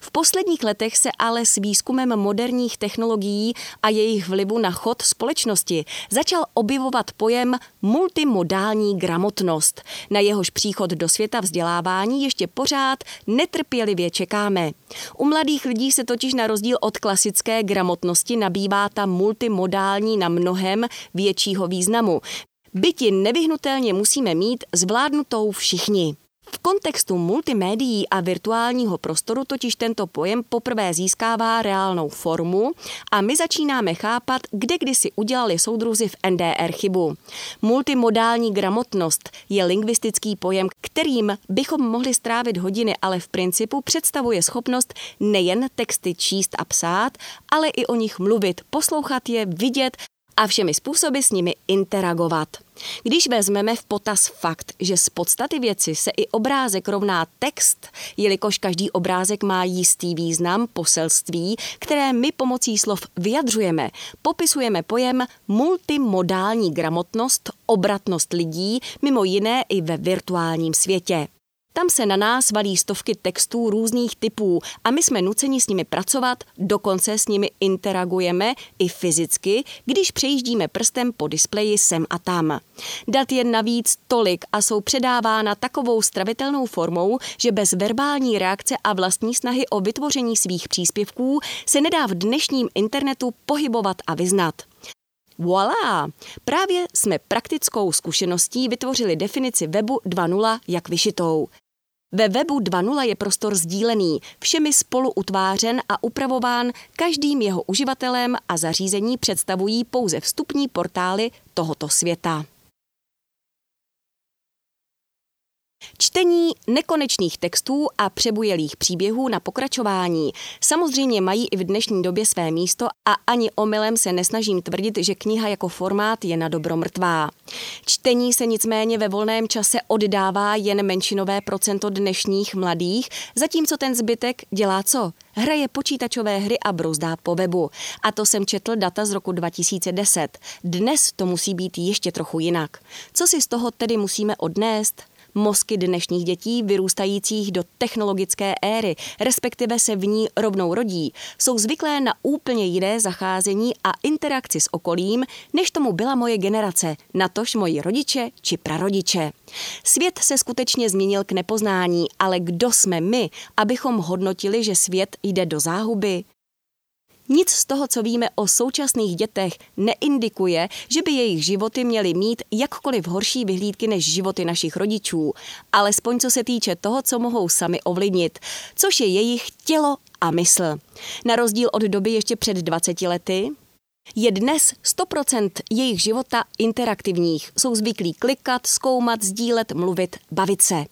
V posledních letech se ale s výzkumem moderních technologií a jejich vlivu na chod společnosti začal objevovat pojem multimodální gramotnost. Na jehož příchod do světa vzdělávání ještě pořád netrpělivě čekáme. U mladých lidí se totiž na rozdíl od klasické gramotnosti nabývá ta multimodální na mnohem většího významu. Byti nevyhnutelně musíme mít zvládnutou všichni. V kontextu multimédií a virtuálního prostoru totiž tento pojem poprvé získává reálnou formu a my začínáme chápat, kde kdysi udělali soudruzi v NDR chybu. Multimodální gramotnost je lingvistický pojem, kterým bychom mohli strávit hodiny, ale v principu představuje schopnost nejen texty číst a psát, ale i o nich mluvit, poslouchat je, vidět a všemi způsoby s nimi interagovat. Když vezmeme v potaz fakt, že z podstaty věci se i obrázek rovná text, jelikož každý obrázek má jistý význam, poselství, které my pomocí slov vyjadřujeme, popisujeme pojem multimodální gramotnost, obratnost lidí, mimo jiné i ve virtuálním světě. Tam se na nás valí stovky textů různých typů a my jsme nuceni s nimi pracovat, dokonce s nimi interagujeme i fyzicky, když přejíždíme prstem po displeji sem a tam. Dat je navíc tolik a jsou předávána takovou stravitelnou formou, že bez verbální reakce a vlastní snahy o vytvoření svých příspěvků se nedá v dnešním internetu pohybovat a vyznat. Voilà! Právě jsme praktickou zkušeností vytvořili definici webu 2.0 jak vyšitou. Ve webu 2.0 je prostor sdílený, všemi spolu utvářen a upravován každým jeho uživatelem a zařízení představují pouze vstupní portály tohoto světa. Čtení nekonečných textů a přebujelých příběhů na pokračování samozřejmě mají i v dnešní době své místo a ani omylem se nesnažím tvrdit, že kniha jako formát je na dobro mrtvá. Čtení se nicméně ve volném čase oddává jen menšinové procento dnešních mladých, zatímco ten zbytek dělá co? Hraje počítačové hry a brouzdá po webu. A to jsem četl data z roku 2010. Dnes to musí být ještě trochu jinak. Co si z toho tedy musíme odnést? Mozky dnešních dětí vyrůstajících do technologické éry, respektive se v ní rovnou rodí, jsou zvyklé na úplně jiné zacházení a interakci s okolím, než tomu byla moje generace, natož moji rodiče či prarodiče. Svět se skutečně změnil k nepoznání, ale kdo jsme my, abychom hodnotili, že svět jde do záhuby? Nic z toho, co víme o současných dětech, neindikuje, že by jejich životy měly mít jakkoliv horší vyhlídky než životy našich rodičů, alespoň co se týče toho, co mohou sami ovlivnit, což je jejich tělo a mysl. Na rozdíl od doby ještě před 20 lety, je dnes 100% jejich života interaktivních. Jsou zvyklí klikat, zkoumat, sdílet, mluvit, bavit se.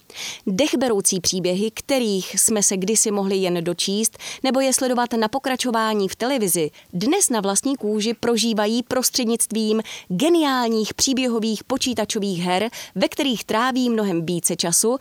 Dechberoucí příběhy, kterých jsme se kdysi mohli jen dočíst, nebo je sledovat na pokračování v televizi, dnes na vlastní kůži prožívají prostřednictvím geniálních příběhových počítačových her, ve kterých tráví mnohem více času,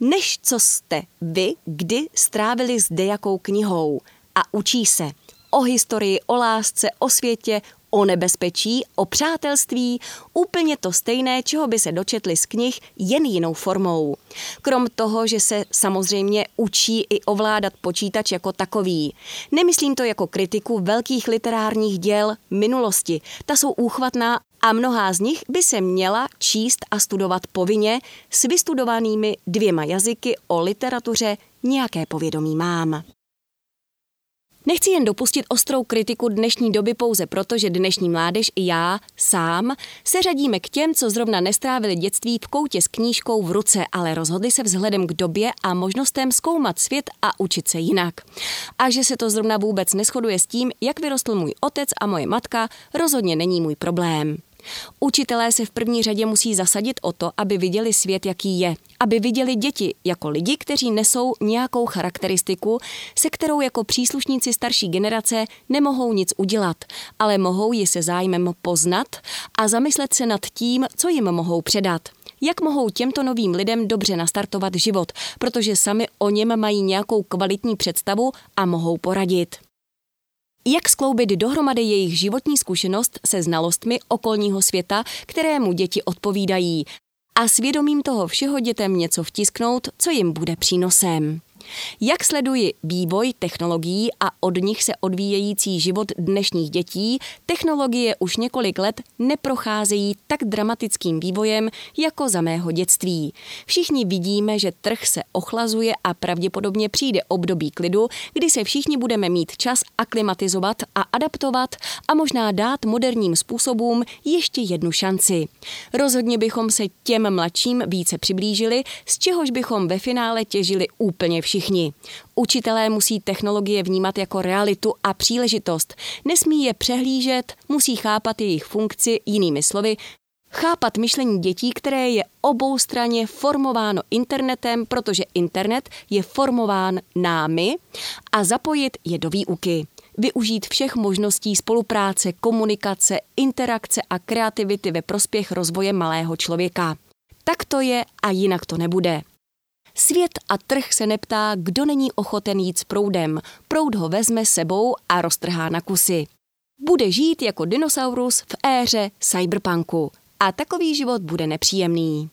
než co jste vy kdy strávili s dejakou knihou. A učí se o historii, o lásce, o světě, o nebezpečí, o přátelství, úplně to stejné, čeho by se dočetli z knih, jen jinou formou. Krom toho, že se samozřejmě učí i ovládat počítač jako takový. Nemyslím to jako kritiku velkých literárních děl minulosti. Ta jsou úchvatná a mnohá z nich by se měla číst a studovat povinně s vystudovanými dvěma jazyky o literatuře nějaké povědomí mám. Nechci jen dopustit ostrou kritiku dnešní doby pouze proto, že dnešní mládež i já sám se řadíme k těm, co zrovna nestrávili dětství v koutě s knížkou v ruce, ale rozhodli se vzhledem k době a možnostem zkoumat svět a učit se jinak. A že se to zrovna vůbec neschoduje s tím, jak vyrostl můj otec a moje matka, rozhodně není můj problém. Učitelé se v první řadě musí zasadit o to, aby viděli svět, jaký je. Aby viděli děti jako lidi, kteří nesou nějakou charakteristiku, se kterou jako příslušníci starší generace nemohou nic udělat, ale mohou ji se zájmem poznat a zamyslet se nad tím, co jim mohou předat jak mohou těmto novým lidem dobře nastartovat život, protože sami o něm mají nějakou kvalitní představu a mohou poradit. Jak skloubit dohromady jejich životní zkušenost se znalostmi okolního světa, kterému děti odpovídají, a svědomím toho všeho dětem něco vtisknout, co jim bude přínosem. Jak sleduji vývoj technologií a od nich se odvíjející život dnešních dětí, technologie už několik let neprocházejí tak dramatickým vývojem jako za mého dětství. Všichni vidíme, že trh se ochlazuje a pravděpodobně přijde období klidu, kdy se všichni budeme mít čas aklimatizovat a adaptovat a možná dát moderním způsobům ještě jednu šanci. Rozhodně bychom se těm mladším více přiblížili, z čehož bychom ve finále těžili úplně všichni všichni. Učitelé musí technologie vnímat jako realitu a příležitost. Nesmí je přehlížet, musí chápat jejich funkci jinými slovy, chápat myšlení dětí, které je oboustranně formováno internetem, protože internet je formován námi a zapojit je do výuky. využít všech možností spolupráce, komunikace, interakce a kreativity ve prospěch rozvoje malého člověka. Tak to je a jinak to nebude. Svět a trh se neptá, kdo není ochoten jít s proudem. Proud ho vezme sebou a roztrhá na kusy. Bude žít jako dinosaurus v éře cyberpunku. A takový život bude nepříjemný.